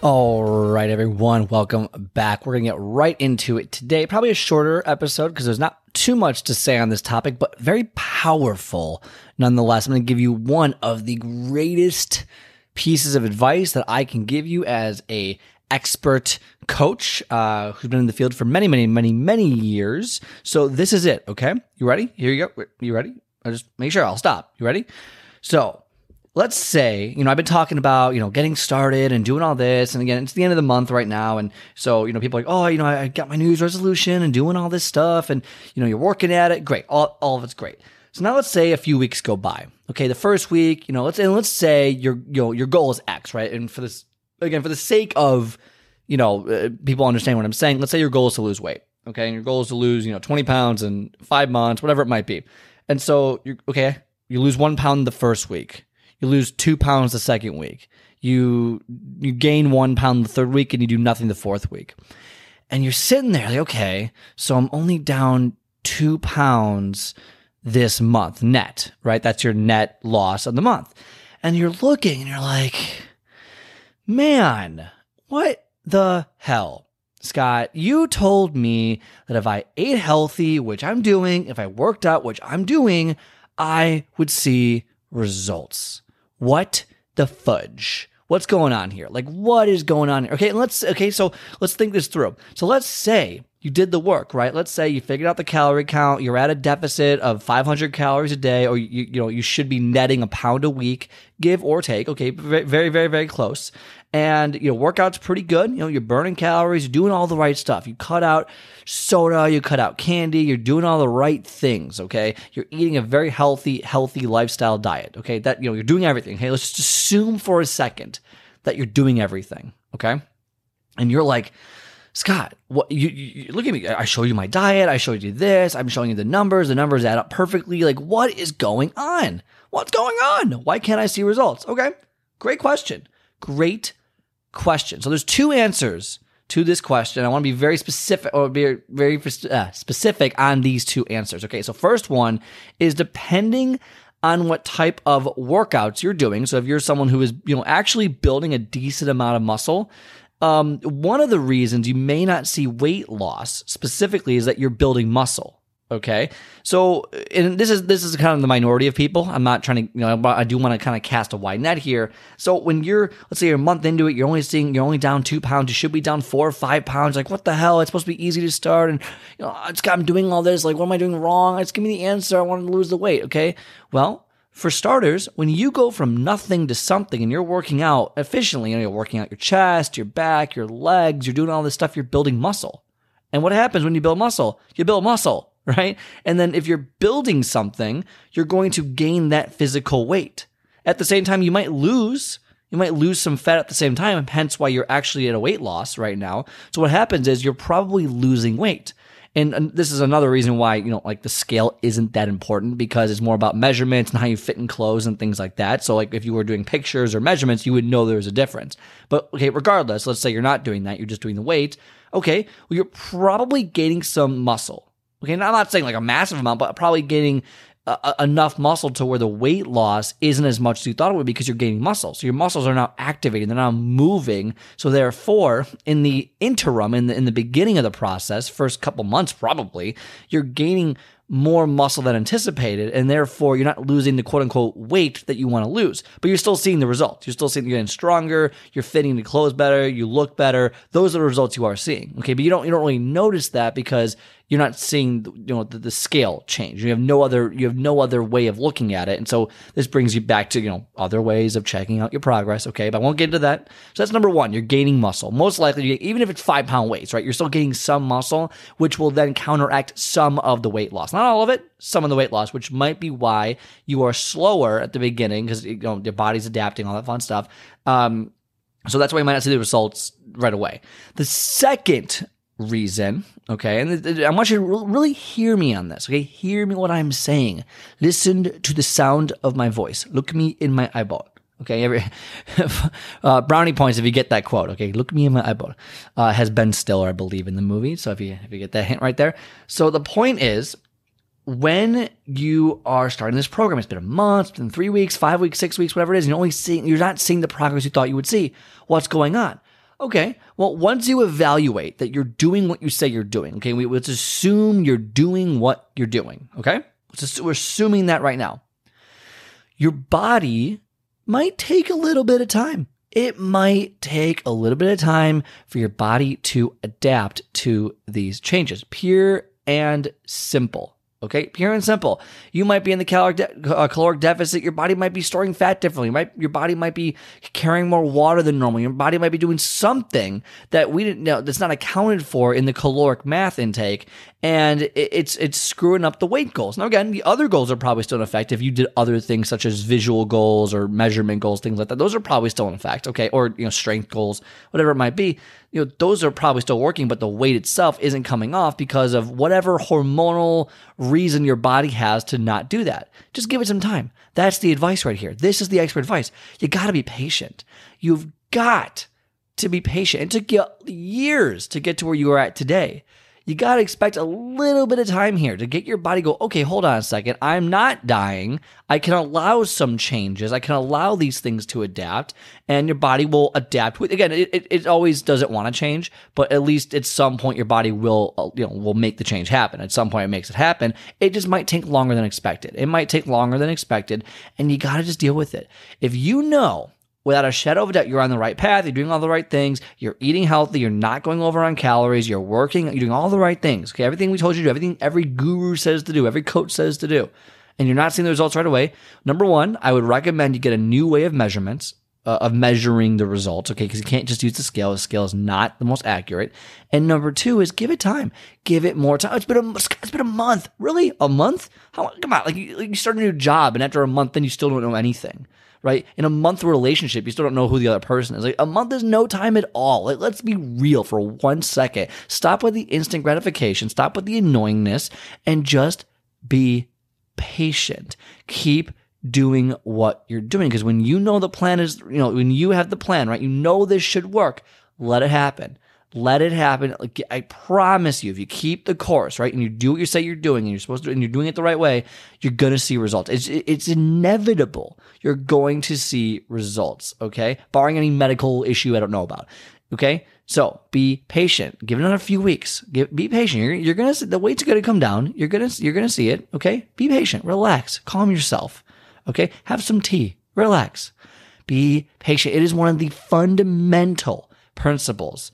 All right, everyone, welcome back. We're going to get right into it today. Probably a shorter episode because there's not too much to say on this topic, but very powerful nonetheless. I'm going to give you one of the greatest pieces of advice that I can give you as a expert coach uh, who's been in the field for many, many, many, many years. So this is it. Okay, you ready? Here you go. You ready? I just make sure I'll stop. You ready? So let's say, you know, I've been talking about, you know, getting started and doing all this. And again, it's the end of the month right now. And so, you know, people are like, oh, you know, I got my New Year's resolution and doing all this stuff. And, you know, you're working at it. Great. All, all of it's great. So now let's say a few weeks go by. Okay. The first week, you know, let's, and let's say your, you know, your goal is X, right? And for this, again, for the sake of, you know, uh, people understand what I'm saying, let's say your goal is to lose weight. Okay. And your goal is to lose, you know, 20 pounds in five months, whatever it might be. And so you're, okay, you lose one pound the first week you lose two pounds the second week. You you gain one pound the third week, and you do nothing the fourth week. And you're sitting there like, okay, so I'm only down two pounds this month net, right? That's your net loss of the month. And you're looking and you're like, man, what the hell? Scott, you told me that if I ate healthy, which I'm doing, if I worked out, which I'm doing, I would see results. What the fudge? What's going on here? Like, what is going on here? Okay, let's okay, so let's think this through. So let's say you did the work, right? Let's say you figured out the calorie count, you're at a deficit of 500 calories a day, or you, you know, you should be netting a pound a week, give or take. Okay, very, very, very, close. And, you know, workout's pretty good. You know, you're burning calories, you're doing all the right stuff. You cut out soda, you cut out candy, you're doing all the right things. Okay. You're eating a very healthy, healthy lifestyle diet. Okay. That, you know, you're doing everything. Okay. Let's just assume for a second that you're doing everything. Okay. And you're like, Scott, what you, you, look at me. I show you my diet. I show you this. I'm showing you the numbers. The numbers add up perfectly. Like, what is going on? What's going on? Why can't I see results? Okay, great question. Great question. So there's two answers to this question. I want to be very specific or be very uh, specific on these two answers. Okay, so first one is depending on what type of workouts you're doing. So if you're someone who is, you know, actually building a decent amount of muscle, um, one of the reasons you may not see weight loss specifically is that you're building muscle. Okay, so and this is this is kind of the minority of people. I'm not trying to, you know, I do want to kind of cast a wide net here. So when you're, let's say, you're a month into it, you're only seeing you're only down two pounds. You should be down four or five pounds. Like what the hell? It's supposed to be easy to start, and you know, it's, I'm doing all this. Like what am I doing wrong? Just give me the answer. I want to lose the weight. Okay, well, for starters, when you go from nothing to something and you're working out efficiently, you know, you're working out your chest, your back, your legs, you're doing all this stuff, you're building muscle. And what happens when you build muscle? You build muscle, right? And then if you're building something, you're going to gain that physical weight. At the same time, you might lose you might lose some fat at the same time, hence why you're actually at a weight loss right now. So what happens is you're probably losing weight. And, and this is another reason why, you know, like the scale isn't that important because it's more about measurements and how you fit in clothes and things like that. So, like, if you were doing pictures or measurements, you would know there's a difference. But, okay, regardless, let's say you're not doing that, you're just doing the weight. Okay, well, you're probably gaining some muscle. Okay, and I'm not saying like a massive amount, but probably gaining uh, enough muscle to where the weight loss isn't as much as you thought it would be because you're gaining muscle. So your muscles are now activating, they're now moving. So therefore, in the interim, in the in the beginning of the process, first couple months probably, you're gaining more muscle than anticipated, and therefore you're not losing the quote unquote weight that you want to lose, but you're still seeing the results. You're still seeing you're getting stronger, you're fitting the clothes better, you look better. Those are the results you are seeing. Okay, but you don't you don't really notice that because you're not seeing you know the, the, scale change. You have no other you have no other way of looking at it, and so this brings you back to you know other ways of checking out your progress. Okay, but I won't get into that. So that's number one. You're gaining muscle. Most likely, even if it's five pound weights, right? You're still gaining some muscle, which will then counteract some of the weight loss. Not all of it, some of the weight loss, which might be why you are slower at the beginning because you know your body's adapting, all that fun stuff. Um, so that's why you might not see the results right away. The second reason, okay, and I want you to really hear me on this, okay? Hear me what I'm saying. Listen to the sound of my voice. Look me in my eyeball. Okay, every uh, brownie points if you get that quote. Okay, look me in my eyeball. Uh, has Ben Stiller, I believe, in the movie. So if you if you get that hint right there. So the point is, when you are starting this program, it's been a month, it's been three weeks, five weeks, six weeks, whatever it is. You're only seeing you're not seeing the progress you thought you would see. What's going on? Okay, well, once you evaluate that you're doing what you say you're doing, okay, we, let's assume you're doing what you're doing. Okay, just, we're assuming that right now. Your body might take a little bit of time. It might take a little bit of time for your body to adapt to these changes. Pure and simple. Okay, pure and simple. You might be in the caloric, de- uh, caloric deficit. Your body might be storing fat differently. Might, your body might be carrying more water than normal. Your body might be doing something that we didn't know that's not accounted for in the caloric math intake, and it, it's it's screwing up the weight goals. Now, again, the other goals are probably still in effect if you did other things such as visual goals or measurement goals, things like that. Those are probably still in effect. Okay, or you know, strength goals, whatever it might be you know, those are probably still working, but the weight itself isn't coming off because of whatever hormonal reason your body has to not do that. Just give it some time. That's the advice right here. This is the expert advice. You got to be patient. You've got to be patient. It took you years to get to where you are at today you got to expect a little bit of time here to get your body go, okay, hold on a second. I'm not dying. I can allow some changes. I can allow these things to adapt and your body will adapt with, again, it, it, always doesn't want to change, but at least at some point your body will, uh, you know, will make the change happen. At some point it makes it happen. It just might take longer than expected. It might take longer than expected and you got to just deal with it. If you know without a shadow of a doubt, you're on the right path. You're doing all the right things. You're eating healthy. You're not going over on calories. You're working. You're doing all the right things. Okay. Everything we told you to do, everything every guru says to do, every coach says to do, and you're not seeing the results right away. Number one, I would recommend you get a new way of measurements. Uh, of measuring the results, okay? Because you can't just use the scale. The scale is not the most accurate. And number two is give it time. Give it more time. It's been a it's been a month. Really, a month? How? Come on, like you, like you start a new job, and after a month, then you still don't know anything right? In a month relationship, you still don't know who the other person is. Like a month is no time at all. Like, let's be real for one second. Stop with the instant gratification, stop with the annoyingness, and just be patient. Keep doing what you're doing. Because when you know the plan is, you know, when you have the plan, right, you know this should work, let it happen. Let it happen. I promise you, if you keep the course, right, and you do what you say you're doing, and you're supposed to, and you're doing it the right way, you're gonna see results. It's it's inevitable. You're going to see results. Okay, barring any medical issue I don't know about. Okay, so be patient. Give it another few weeks. Give, be patient. You're, you're gonna the weight's gonna come down. You're gonna you're gonna see it. Okay, be patient. Relax. Calm yourself. Okay, have some tea. Relax. Be patient. It is one of the fundamental principles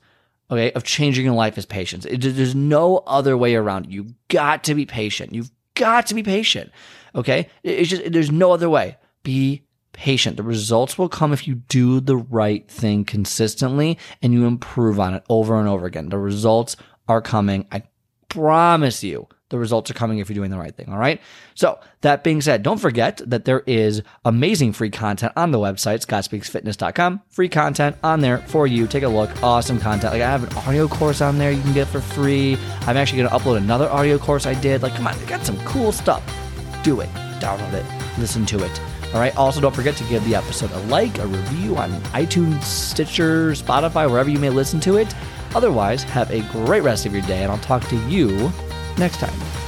okay, of changing your life is patience. It, there's no other way around. You've got to be patient. You've got to be patient. Okay. It's just, there's no other way. Be patient. The results will come if you do the right thing consistently and you improve on it over and over again. The results are coming. I promise you the results are coming if you're doing the right thing. All right. So that being said, don't forget that there is amazing free content on the website, scottspeaksfitness.com. Free content on there for you. Take a look. Awesome content. Like I have an audio course on there you can get for free. I'm actually going to upload another audio course I did. Like, come on, I got some cool stuff. Do it. Download it. Listen to it. All right. Also, don't forget to give the episode a like, a review on iTunes, Stitcher, Spotify, wherever you may listen to it. Otherwise, have a great rest of your day, and I'll talk to you next time.